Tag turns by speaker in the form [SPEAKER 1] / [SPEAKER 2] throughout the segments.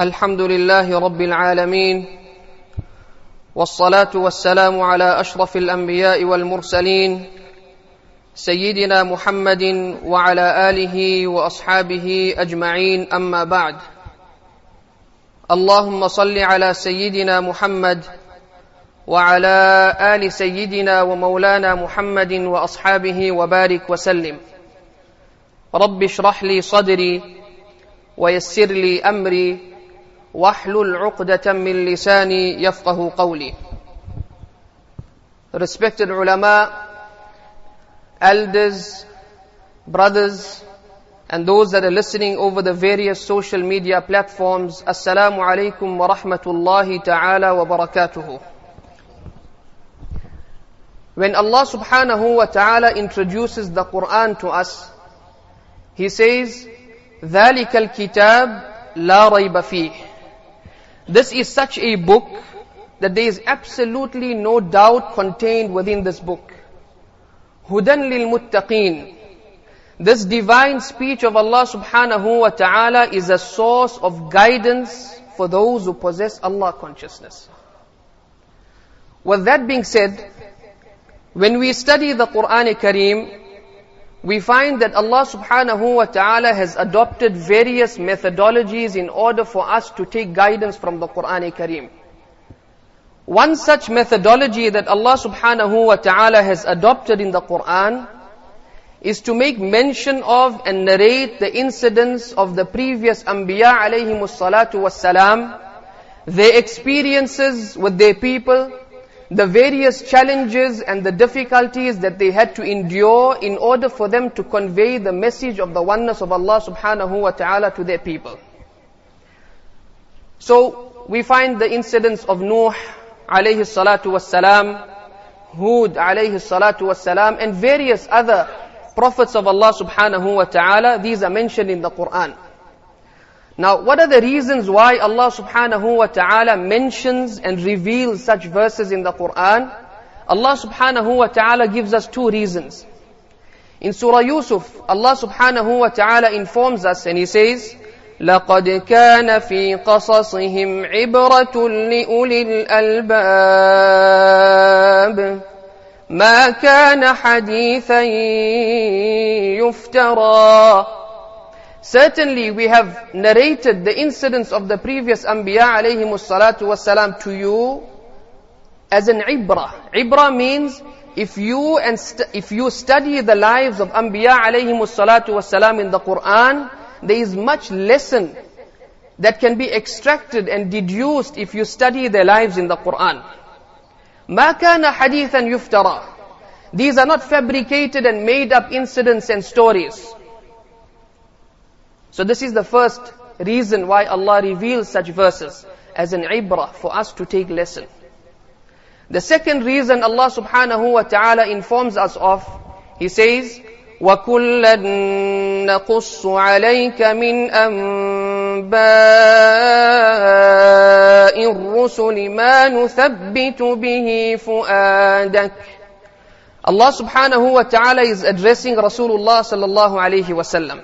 [SPEAKER 1] الحمد لله رب العالمين والصلاة والسلام على أشرف الأنبياء والمرسلين سيدنا محمد وعلى آله وأصحابه أجمعين أما بعد. اللهم صل على سيدنا محمد وعلى آل سيدنا ومولانا محمد وأصحابه وبارك وسلم. رب اشرح لي صدري ويسر لي أمري واحلل عقدة من لساني يفقه قولي Respected ulama, elders, brothers, and those that are listening over the various social media platforms, Assalamu alaikum wa rahmatullahi ta'ala wa barakatuhu. When Allah subhanahu wa ta'ala introduces the Quran to us, He says, ذَلِكَ الْكِتَابِ لَا رَيْبَ فِيهِ This is such a book that there is absolutely no doubt contained within this book. Hudan lil muttaqeen. This divine speech of Allah subhanahu wa ta'ala is a source of guidance for those who possess Allah consciousness. With that being said, when we study the Quran Kareem, we find that Allah subhanahu wa ta'ala has adopted various methodologies in order for us to take guidance from the Quran Kareem. One such methodology that Allah subhanahu wa ta'ala has adopted in the Quran is to make mention of and narrate the incidents of the previous Anbiya alayhi salatu was salam, their experiences with their people, the various challenges and the difficulties that they had to endure in order for them to convey the message of the oneness of Allah subhanahu wa ta'ala to their people. So, we find the incidents of Nuh alayhi salatu wassalam, Hud alayhi salatu wassalam, and various other prophets of Allah subhanahu wa ta'ala. These are mentioned in the Quran. Now, what are the reasons why Allah subhanahu wa ta'ala mentions and reveals such verses in the Quran? Allah subhanahu wa ta'ala gives us two reasons. In Surah Yusuf, Allah subhanahu wa ta'ala informs us and He says, لقد كان في قصصهم عبرة لأولي الألباب ما كان حديثا يفترى Certainly we have narrated the incidents of the previous Anbiya alayhi salatu wasalam to you as an ibra. Ibra means if you and if you study the lives of Anbiya alayhi salatu wasalam in the Quran, there is much lesson that can be extracted and deduced if you study their lives in the Quran. ما كان حديثا يفترى. These are not fabricated and made up incidents and stories. So this is the first reason why Allah reveals such verses as an ibrah for us to take lesson. The second reason Allah subhanahu wa ta'ala informs us of, He says, وَكُلًّا نَقُصُّ عَلَيْكَ مِنْ أَنْبَاءِ الرُّسُلِ مَا نُثَبِّتُ بِهِ فُؤَادَكَ Allah subhanahu wa ta'ala is addressing Rasulullah sallallahu alayhi wa sallam.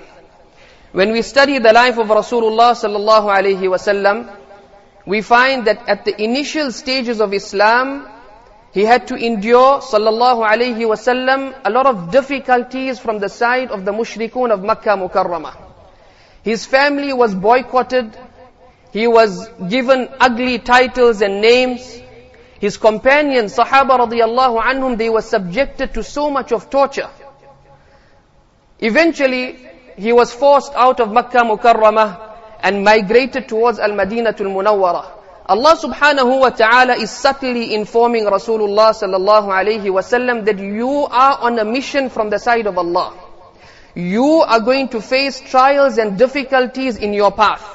[SPEAKER 1] When we study the life of Rasulullah sallallahu alaihi wasallam, we find that at the initial stages of Islam, he had to endure sallallahu alaihi wasallam a lot of difficulties from the side of the mushrikun of Makkah Mukarramah. His family was boycotted. He was given ugly titles and names. His companions, Sahaba radiallahu anhum, they were subjected to so much of torture. Eventually, he was forced out of Makkah Mukarramah and migrated towards Al-Madinatul Munawwarah. Allah subhanahu wa ta'ala is subtly informing Rasulullah sallallahu alayhi wasallam that you are on a mission from the side of Allah. You are going to face trials and difficulties in your path.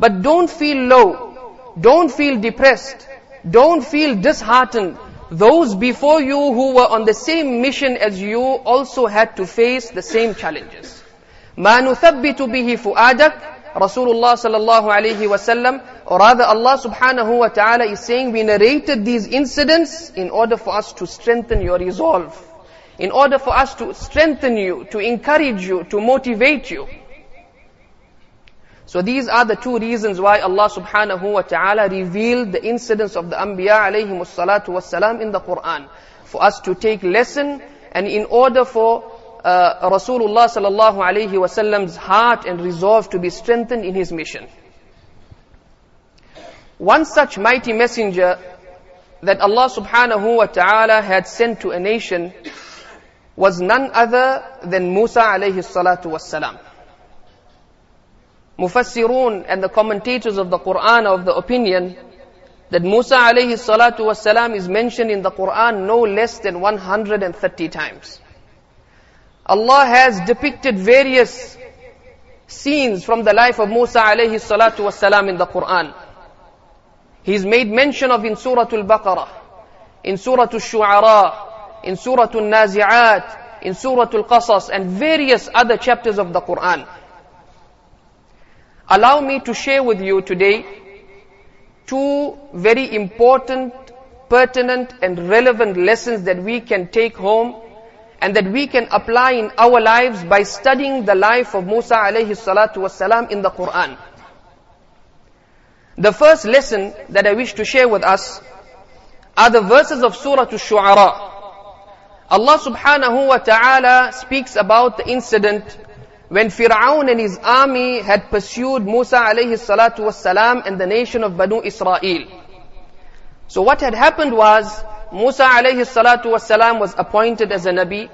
[SPEAKER 1] But don't feel low. Don't feel depressed. Don't feel disheartened. Those before you who were on the same mission as you also had to face the same challenges. ما نثبت به فؤادك Rasulullah sallallahu alayhi wasallam, or rather Allah subhanahu wa ta'ala is saying, we narrated these incidents in order for us to strengthen your resolve. In order for us to strengthen you, to encourage you, to motivate you. So these are the two reasons why Allah subhanahu wa ta'ala revealed the incidents of the Anbiya alayhi salatu wassalam in the Quran. For us to take lesson and in order for uh, Rasulullah sallallahu alayhi wasallam's heart and resolve to be strengthened in his mission. One such mighty messenger that Allah subhanahu wa ta'ala had sent to a nation was none other than Musa alayhi salatu wassalam. Mufassirun and the commentators of the Quran are of the opinion that Musa alayhi salatu wassalam is mentioned in the Quran no less than 130 times. Allah has depicted various scenes from the life of Musa alayhi salatu wassalam in the Quran. He's made mention of in Surah Al-Baqarah, in Surah Al-Shu'ara, in Surah Al-Nazi'at, in Surah Al-Qasas, and various other chapters of the Quran. Allow me to share with you today two very important, pertinent, and relevant lessons that we can take home and that we can apply in our lives by studying the life of Musa alayhi salatu wasalam in the Quran. The first lesson that I wish to share with us are the verses of Surah Al-Shu'ara. Allah subhanahu wa ta'ala speaks about the incident when Fir'aun and his army had pursued Musa alayhi salatu wasalam and the nation of Banu Israel. So what had happened was, Musa alayhi salatu wasalam was appointed as a Nabi.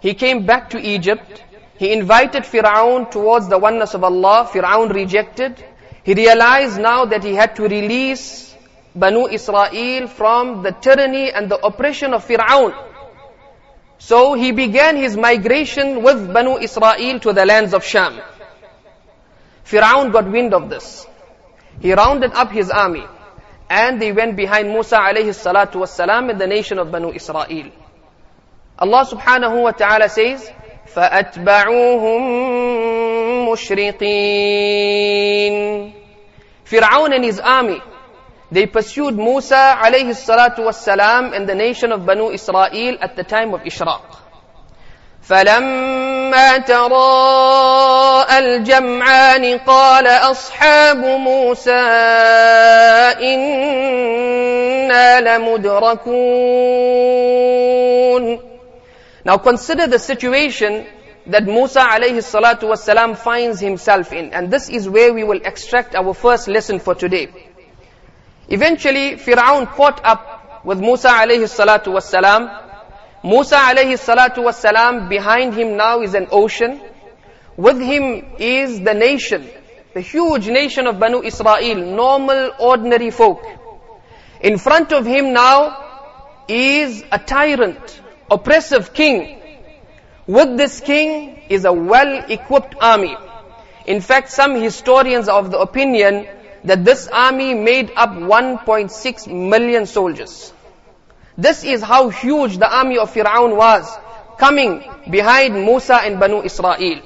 [SPEAKER 1] He came back to Egypt. He invited Fir'aun towards the oneness of Allah. Fir'aun rejected. He realized now that he had to release Banu Israel from the tyranny and the oppression of Fir'aun. So he began his migration with Banu Israel to the lands of Sham. Fir'aun got wind of this. He rounded up his army and they went behind Musa alayhi salatu wasalam and the nation of Banu Israel. Allah subhanahu wa ta'ala says, فَأَتْبَعُوهُمْ مُشْرِقِينَ Fir'aun and his army, they pursued Musa alayhi salatu wassalam and the nation of Banu Israel at the time of Ishraq. فلما تراءى الجمعان قال أصحاب موسى إنا لمدركون Now consider the situation that Musa alayhi salatu wasalam finds himself in. And this is where we will extract our first lesson for today. Eventually, Fir'aun caught up with Musa alayhi salatu wasalam. Musa alayhi salatu was salam, behind him now is an ocean. With him is the nation, the huge nation of Banu Israel, normal, ordinary folk. In front of him now is a tyrant, oppressive king with this king is a well-equipped army. In fact, some historians are of the opinion that this army made up 1.6 million soldiers. This is how huge the army of Fir'aun was, coming behind Musa and Banu Israel.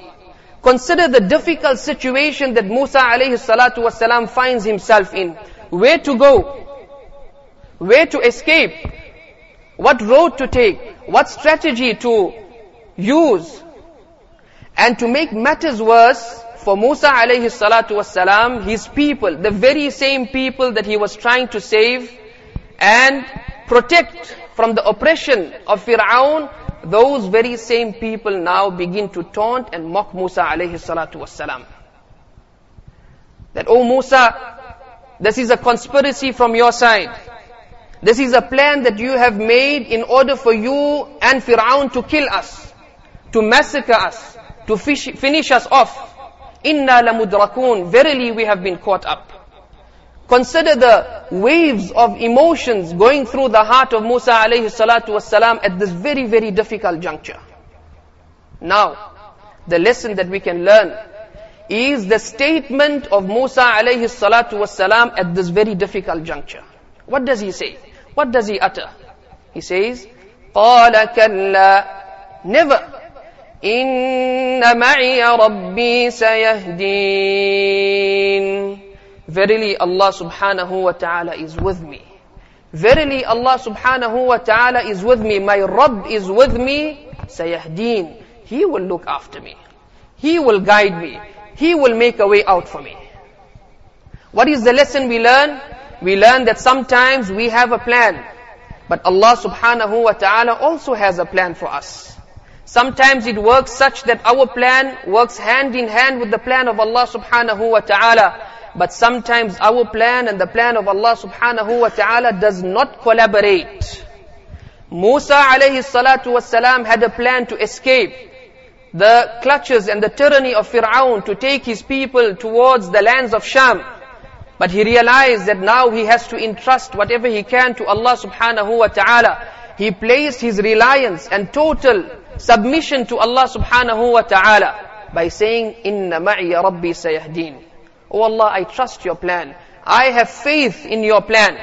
[SPEAKER 1] Consider the difficult situation that Musa alayhi salatu wasalam finds himself in. Where to go? Where to escape? What road to take? What strategy to use. And to make matters worse, for Musa alayhi salatu wasalam, his people, the very same people that he was trying to save and protect from the oppression of Fir'aun, those very same people now begin to taunt and mock Musa alayhi salatu wasalam. That, oh Musa, this is a conspiracy from your side. This is a plan that you have made in order for you and Fir'aun to kill us to massacre us, to fish, finish us off. Inna lamudrakun. Verily we have been caught up. Consider the waves of emotions going through the heart of Musa alayhi salatu wasalam at this very, very difficult juncture. Now, the lesson that we can learn is the statement of Musa alayhi salatu wasalam at this very difficult juncture. What does he say? What does he utter? He says, قَالَ كَلَّا Never. إن معي ربي سيهدين Verily Allah subhanahu wa ta'ala is with me. Verily Allah subhanahu wa ta'ala is with me. My Rabb is with me. Sayahdeen. He will look after me. He will guide me. He will make a way out for me. What is the lesson we learn? We learn that sometimes we have a plan, but Allah subhanahu wa ta'ala also has a plan for us. Sometimes it works such that our plan works hand in hand with the plan of Allah subhanahu wa ta'ala. But sometimes our plan and the plan of Allah subhanahu wa ta'ala does not collaborate. Musa alayhi salatu wasalam had a plan to escape the clutches and the tyranny of Fir'aun to take his people towards the lands of Sham. But he realized that now he has to entrust whatever he can to Allah subhanahu wa ta'ala. He placed his reliance and total submission to Allah subhanahu wa ta'ala by saying, Inna ma'iya rabbi sayahdeen. Oh Allah, I trust your plan. I have faith in your plan.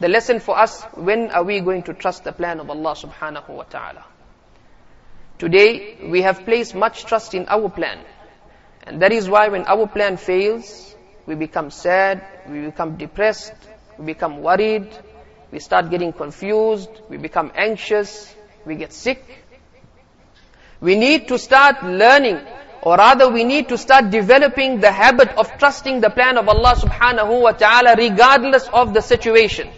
[SPEAKER 1] The lesson for us, when are we going to trust the plan of Allah subhanahu wa ta'ala? Today, we have placed much trust in our plan. And that is why when our plan fails, we become sad, we become depressed, we become worried, we start getting confused, we become anxious, we get sick. We need to start learning, or rather we need to start developing the habit of trusting the plan of Allah subhanahu wa ta'ala regardless of the situation.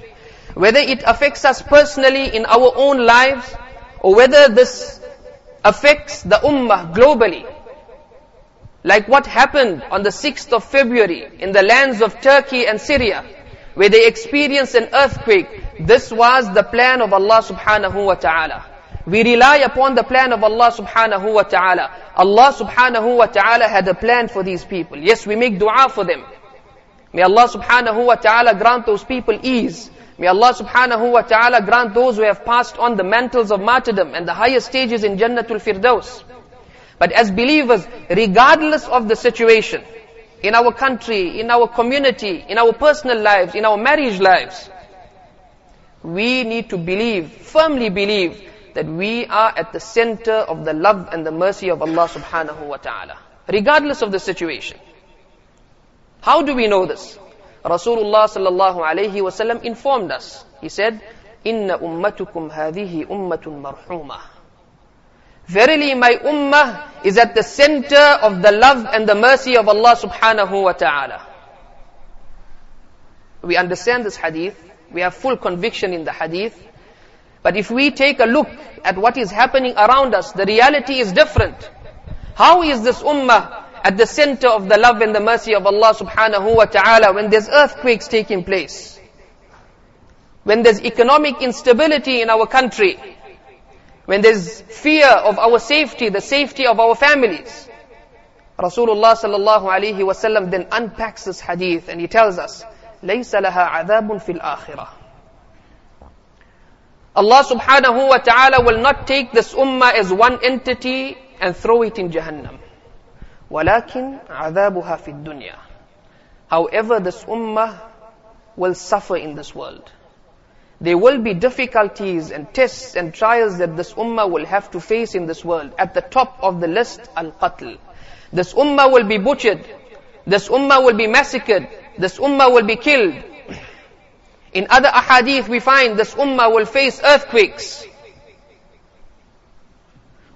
[SPEAKER 1] Whether it affects us personally in our own lives, or whether this affects the ummah globally. Like what happened on the 6th of February in the lands of Turkey and Syria, where they experienced an earthquake. This was the plan of Allah subhanahu wa ta'ala. We rely upon the plan of Allah subhanahu wa ta'ala. Allah subhanahu wa ta'ala had a plan for these people. Yes, we make dua for them. May Allah subhanahu wa ta'ala grant those people ease. May Allah subhanahu wa ta'ala grant those who have passed on the mantles of martyrdom and the higher stages in Jannatul Firdaus. But as believers, regardless of the situation, in our country, in our community, in our personal lives, in our marriage lives, we need to believe, firmly believe, that we are at the center of the love and the mercy of Allah subhanahu wa ta'ala. Regardless of the situation. How do we know this? Rasulullah sallallahu alayhi wasallam informed us. He said, "Inna ummatukum hadihi ummatun marhumah." Verily my ummah is at the center of the love and the mercy of Allah subhanahu wa ta'ala. We understand this hadith. We have full conviction in the hadith. But if we take a look at what is happening around us, the reality is different. How is this ummah at the center of the love and the mercy of Allah subhanahu wa ta'ala when there's earthquakes taking place? When there's economic instability in our country? When there's fear of our safety, the safety of our families? Rasulullah sallallahu alayhi wasallam then unpacks this hadith and he tells us, لَيْسَ لَهَا عَذَابٌ فِي الْآخِرَةِ Allah subhanahu wa ta'ala will not take this ummah as one entity and throw it in Jahannam. وَلَكِنْ عَذَابُهَا فِي الدُّنْيَا However, this ummah will suffer in this world. There will be difficulties and tests and trials that this ummah will have to face in this world. At the top of the list, al-qatl. This ummah will be butchered. This ummah will be massacred. This ummah will be killed. In other ahadith we find this ummah will face earthquakes.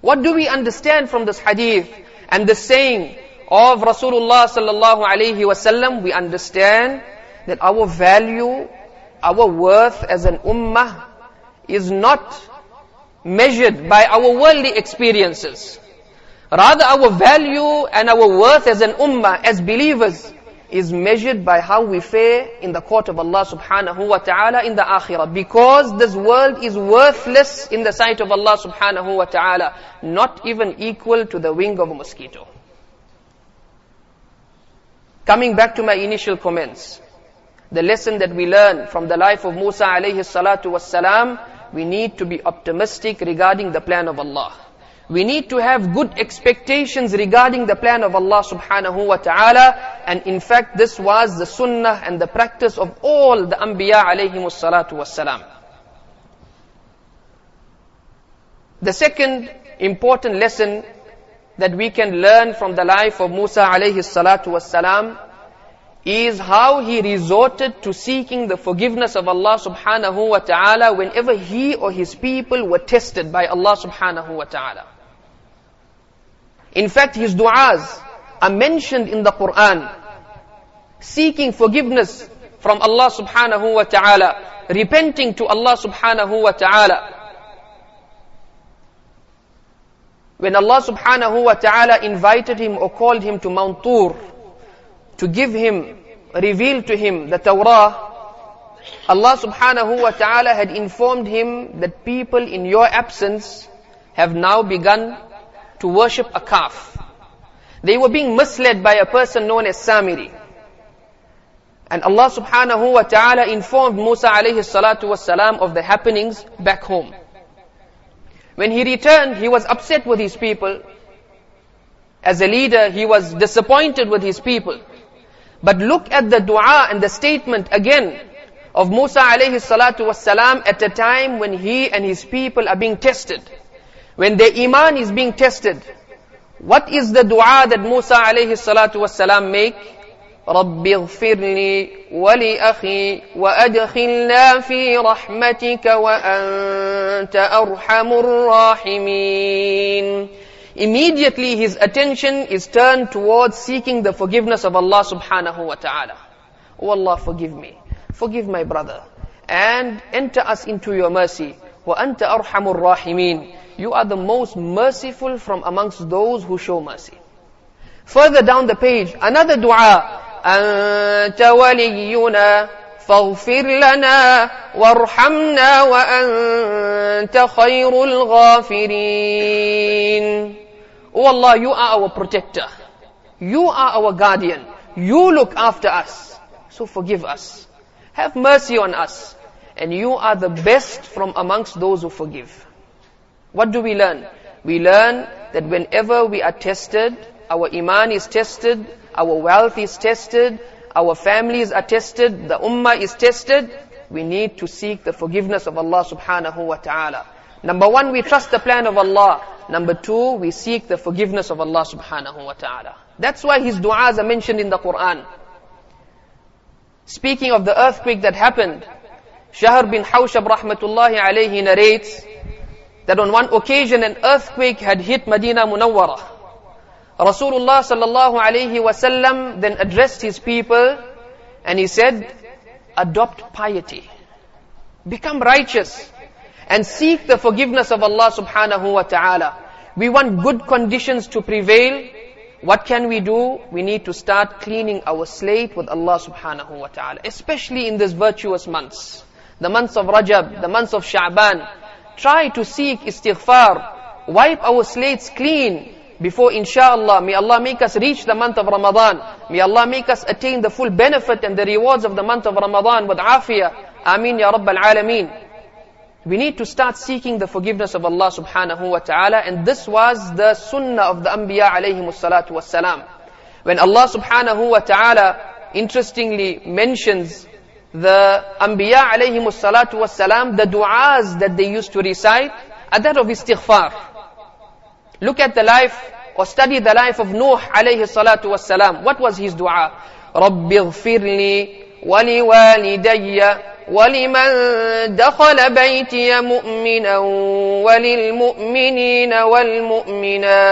[SPEAKER 1] What do we understand from this hadith and the saying of Rasulullah sallallahu alaihi wasallam? We understand that our value, our worth as an ummah is not measured by our worldly experiences. Rather our value and our worth as an ummah, as believers, is measured by how we fare in the court of Allah subhanahu wa ta'ala in the akhirah. Because this world is worthless in the sight of Allah subhanahu wa ta'ala, not even equal to the wing of a mosquito. Coming back to my initial comments, the lesson that we learn from the life of Musa alayhi salatu was salam, we need to be optimistic regarding the plan of Allah. We need to have good expectations regarding the plan of Allah subhanahu wa ta'ala. And in fact, this was the sunnah and the practice of all the anbiya alayhimu salatu wassalam. The second important lesson that we can learn from the life of Musa alayhi salatu wassalam is how he resorted to seeking the forgiveness of Allah subhanahu wa ta'ala whenever he or his people were tested by Allah subhanahu wa ta'ala. In fact, his du'as are mentioned in the Quran, seeking forgiveness from Allah subhanahu wa ta'ala, repenting to Allah subhanahu wa ta'ala. When Allah subhanahu wa ta'ala invited him or called him to Mount Tur to give him, reveal to him the Torah, Allah subhanahu wa ta'ala had informed him that people in your absence have now begun to worship a calf. They were being misled by a person known as Samiri. And Allah subhanahu wa ta'ala informed Musa alayhi salatu wasalam of the happenings back home. When he returned, he was upset with his people. As a leader, he was disappointed with his people. But look at the dua and the statement again of Musa alayhi salatu wasalam at a time when he and his people are being tested. When their iman is being tested. What is the dua that Musa alayhi salatu wasalam make? رب اغفر لي ولأخي وأدخلنا في رحمتك وأنت أرحم الراحمين Immediately his attention is turned towards seeking the forgiveness of Allah subhanahu wa ta'ala. Oh Allah forgive me. Forgive my brother. And enter us into your mercy. وَأَنْتَ أَرْحَمُ الرَّاحِمِينَ You are the most merciful from amongst those who show mercy. Further down the page, another dua. أنت ولينا فاغفر لنا وارحمنا وأنت خير الغافرين Oh Allah, you are our protector. You are our guardian. You look after us. So forgive us. Have mercy on us. And you are the best from amongst those who forgive. What do we learn? We learn that whenever we are tested, our iman is tested, our wealth is tested, our families are tested, the ummah is tested, we need to seek the forgiveness of Allah subhanahu wa ta'ala. Number one, we trust the plan of Allah. Number two, we seek the forgiveness of Allah subhanahu wa ta'ala. That's why his du'as are mentioned in the Quran. Speaking of the earthquake that happened, Shahr bin Hawshab rahmatullahi alayhi narrates that on one occasion an earthquake had hit Medina Munawwarah. Rasulullah sallallahu alayhi wasallam then addressed his people and he said, adopt piety. Become righteous and seek the forgiveness of Allah subhanahu wa ta'ala. We want good conditions to prevail. What can we do? We need to start cleaning our slate with Allah subhanahu wa ta'ala. Especially in these virtuous months. The months of Rajab, the months of Sha'ban. Try to seek istighfar. Wipe our slates clean before inshallah, may Allah make us reach the month of Ramadan. May Allah make us attain the full benefit and the rewards of the month of Ramadan with afiyah. Ameen ya Rabbal Alameen. We need to start seeking the forgiveness of Allah subhanahu wa ta'ala and this was the sunnah of the Anbiya alayhi salatu wassalam. When Allah subhanahu wa ta'ala interestingly mentions the Anbiya alayhi salatu wassalam, the du'as that they used to recite are that of istighfar. Look at the life or study the life of Nuh alayhi salatu wassalam. What was his dua? رَبِّ اغْفِرْ لِي وَلِوَالِدَيَّ ولمن دخل بيتي مؤمنا وللمؤمنين والمؤمنات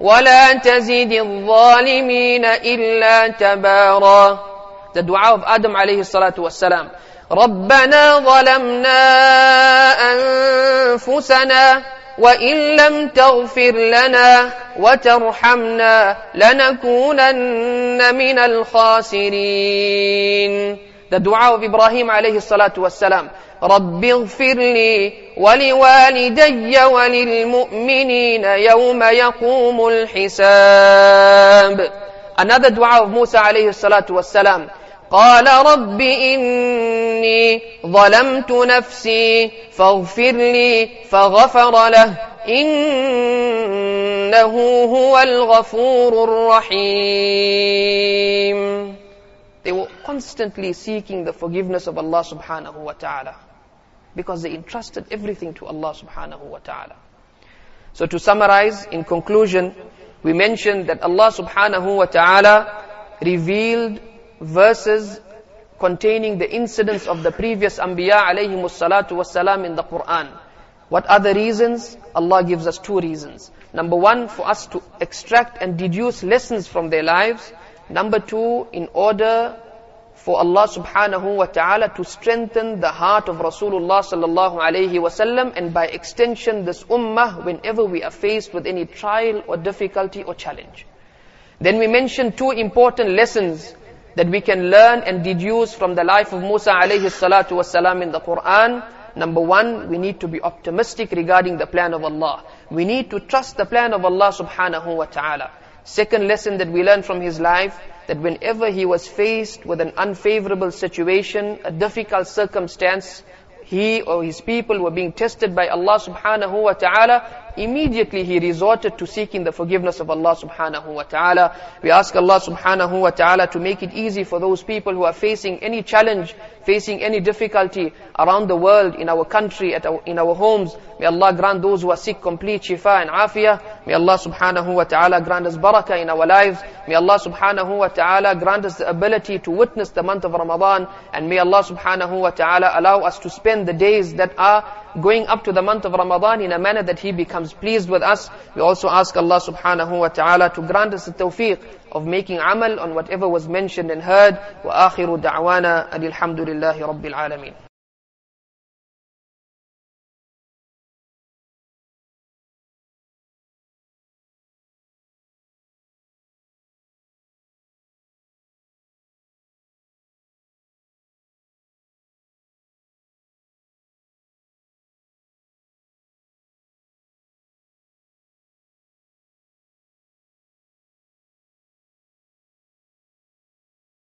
[SPEAKER 1] ولا تزد الظالمين إلا تبارا Dua of Adam عليه الصلاة والسلام ربنا ظلمنا أنفسنا وإن لم تغفر لنا وترحمنا لنكونن من الخاسرين dua of Ibrahim alayhi salatu wassalam. رب اغفر لي ولوالدي وللمؤمنين يوم يقوم الحساب Another dua of Musa alayhi salatu wassalam. قال رب إني ظلمت نفسي فاغفر لي فغفر له إنه هو الغفور الرحيم They were constantly seeking the forgiveness of Allah subhanahu wa ta'ala. Because they entrusted everything to Allah subhanahu wa ta'ala. So to summarize, in conclusion, we mentioned that Allah subhanahu wa ta'ala revealed verses containing the incidents of the previous Anbiya alayhi salatu wasalam in the Quran. What are the reasons? Allah gives us two reasons. Number one, for us to extract and deduce lessons from their lives. Number two, in order for Allah subhanahu wa ta'ala to strengthen the heart of Rasulullah sallallahu alayhi wasallam and by extension this ummah whenever we are faced with any trial or difficulty or challenge. Then we mention two important lessons that we can learn and deduce from the life of Musa alayhi salatu wasalam in the Quran. Number one, we need to be optimistic regarding the plan of Allah. We need to trust the plan of Allah subhanahu wa ta'ala. Second lesson that we learn from his life, that whenever he was faced with an unfavorable situation, a difficult circumstance, he or his people were being tested by Allah subhanahu wa ta'ala, immediately he resorted to seeking the forgiveness of Allah subhanahu wa ta'ala. We ask Allah subhanahu wa ta'ala to make it easy for those people who are facing any challenge, facing any difficulty around the world, in our country, at our, in our homes. May Allah grant those who are sick complete shifa and afiyah. May Allah subhanahu wa ta'ala grant us barakah in our lives. May Allah subhanahu wa ta'ala grant us the ability to witness the month of Ramadan. And may Allah subhanahu wa ta'ala allow us to spend the days that are going up to the month of Ramadan in a manner that He becomes pleased with us. We also ask Allah subhanahu wa ta'ala to grant us the tawfiq of making amal on whatever was mentioned and heard. وآخر دعوانا أن الحمد لله رب العالمين